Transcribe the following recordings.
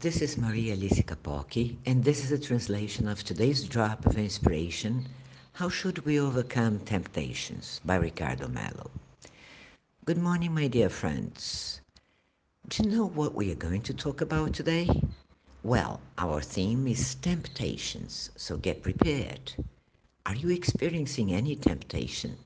This is Maria Alice Capocchi, and this is a translation of today's drop of inspiration How Should We Overcome Temptations by Ricardo Mello. Good morning, my dear friends. Do you know what we are going to talk about today? Well, our theme is temptations, so get prepared. Are you experiencing any temptation?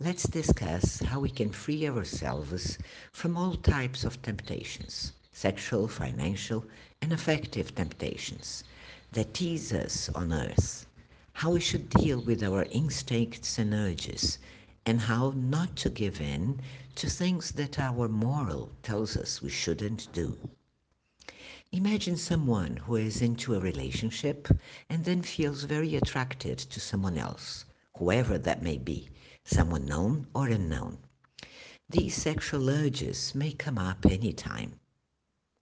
Let's discuss how we can free ourselves from all types of temptations sexual, financial, and affective temptations that tease us on earth, how we should deal with our instincts and urges, and how not to give in to things that our moral tells us we shouldn't do. Imagine someone who is into a relationship and then feels very attracted to someone else, whoever that may be, someone known or unknown. These sexual urges may come up anytime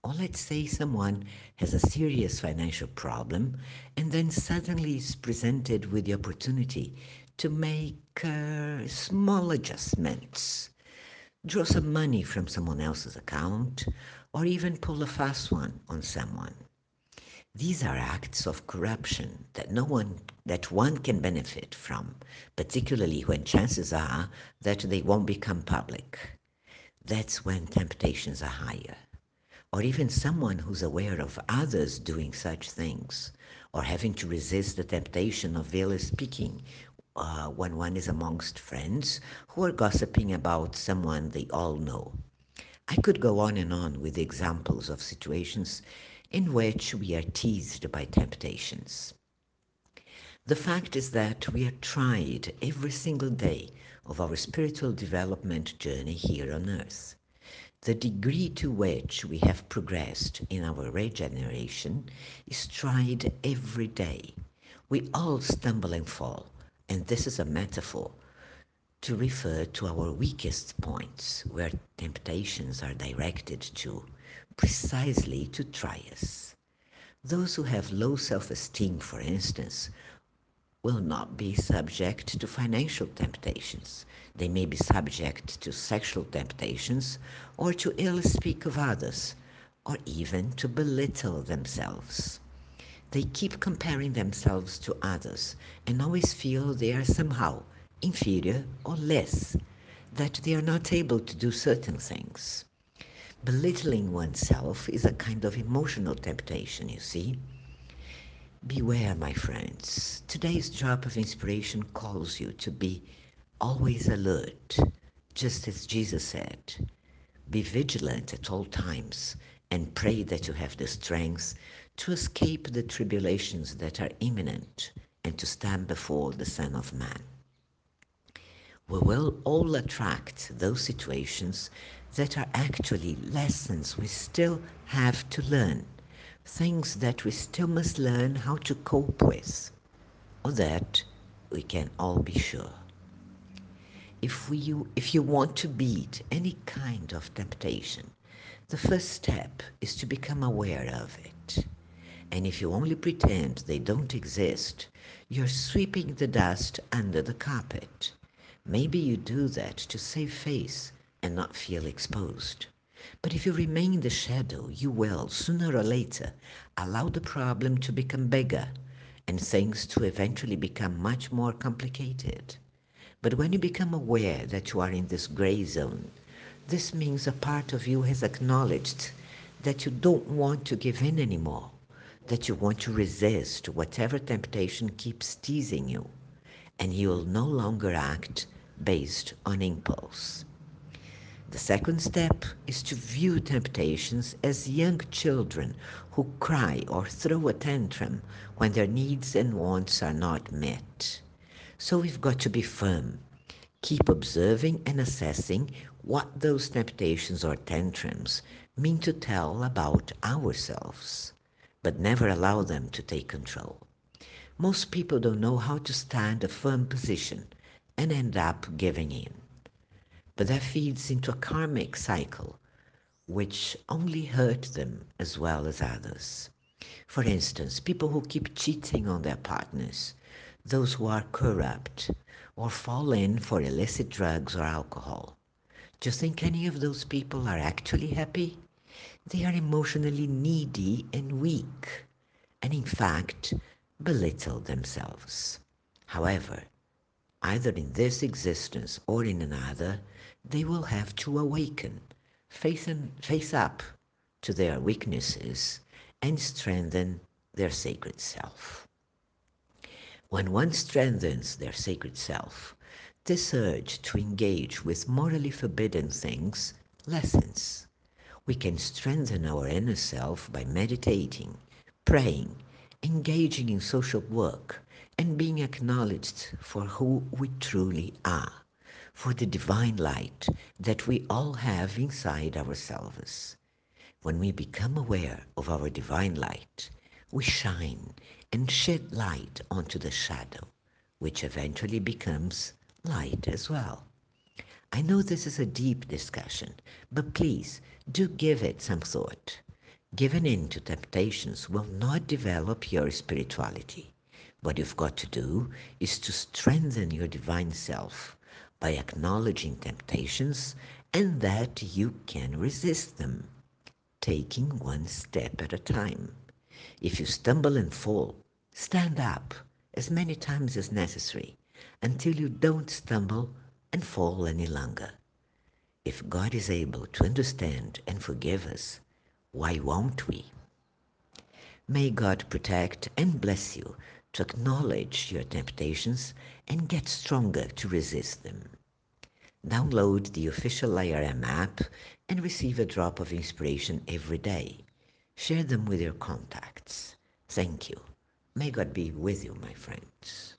or let's say someone has a serious financial problem and then suddenly is presented with the opportunity to make uh, small adjustments, draw some money from someone else's account, or even pull a fast one on someone. These are acts of corruption that no one that one can benefit from, particularly when chances are that they won't become public. That's when temptations are higher or even someone who's aware of others doing such things, or having to resist the temptation of veiled speaking uh, when one is amongst friends who are gossiping about someone they all know. I could go on and on with examples of situations in which we are teased by temptations. The fact is that we are tried every single day of our spiritual development journey here on earth. The degree to which we have progressed in our regeneration is tried every day. We all stumble and fall, and this is a metaphor to refer to our weakest points where temptations are directed to, precisely to try us. Those who have low self esteem, for instance, will not be subject to financial temptations. They may be subject to sexual temptations or to ill speak of others or even to belittle themselves. They keep comparing themselves to others and always feel they are somehow inferior or less, that they are not able to do certain things. Belittling oneself is a kind of emotional temptation, you see. Beware, my friends. Today's drop of inspiration calls you to be always alert, just as Jesus said. Be vigilant at all times and pray that you have the strength to escape the tribulations that are imminent and to stand before the Son of Man. We will all attract those situations that are actually lessons we still have to learn things that we still must learn how to cope with. Of that, we can all be sure. If, we, if you want to beat any kind of temptation, the first step is to become aware of it. And if you only pretend they don't exist, you're sweeping the dust under the carpet. Maybe you do that to save face and not feel exposed. But if you remain in the shadow, you will, sooner or later, allow the problem to become bigger and things to eventually become much more complicated. But when you become aware that you are in this gray zone, this means a part of you has acknowledged that you don't want to give in anymore, that you want to resist whatever temptation keeps teasing you, and you'll no longer act based on impulse. The second step is to view temptations as young children who cry or throw a tantrum when their needs and wants are not met. So we've got to be firm, keep observing and assessing what those temptations or tantrums mean to tell about ourselves, but never allow them to take control. Most people don't know how to stand a firm position and end up giving in but that feeds into a karmic cycle which only hurt them as well as others. For instance, people who keep cheating on their partners, those who are corrupt, or fall in for illicit drugs or alcohol. Do you think any of those people are actually happy? they are emotionally needy and weak, and in fact, belittle themselves. However, either in this existence or in another, they will have to awaken, face, and, face up to their weaknesses, and strengthen their sacred self. When one strengthens their sacred self, this urge to engage with morally forbidden things lessens. We can strengthen our inner self by meditating, praying, engaging in social work, and being acknowledged for who we truly are, for the divine light that we all have inside ourselves. When we become aware of our divine light, we shine and shed light onto the shadow, which eventually becomes light as well. I know this is a deep discussion, but please do give it some thought. Giving in to temptations will not develop your spirituality. What you've got to do is to strengthen your divine self by acknowledging temptations and that you can resist them taking one step at a time. If you stumble and fall, stand up as many times as necessary until you don't stumble and fall any longer. If God is able to understand and forgive us, why won't we? May God protect and bless you to acknowledge your temptations and get stronger to resist them. Download the official IRM app and receive a drop of inspiration every day. Share them with your contacts. Thank you. May God be with you, my friends.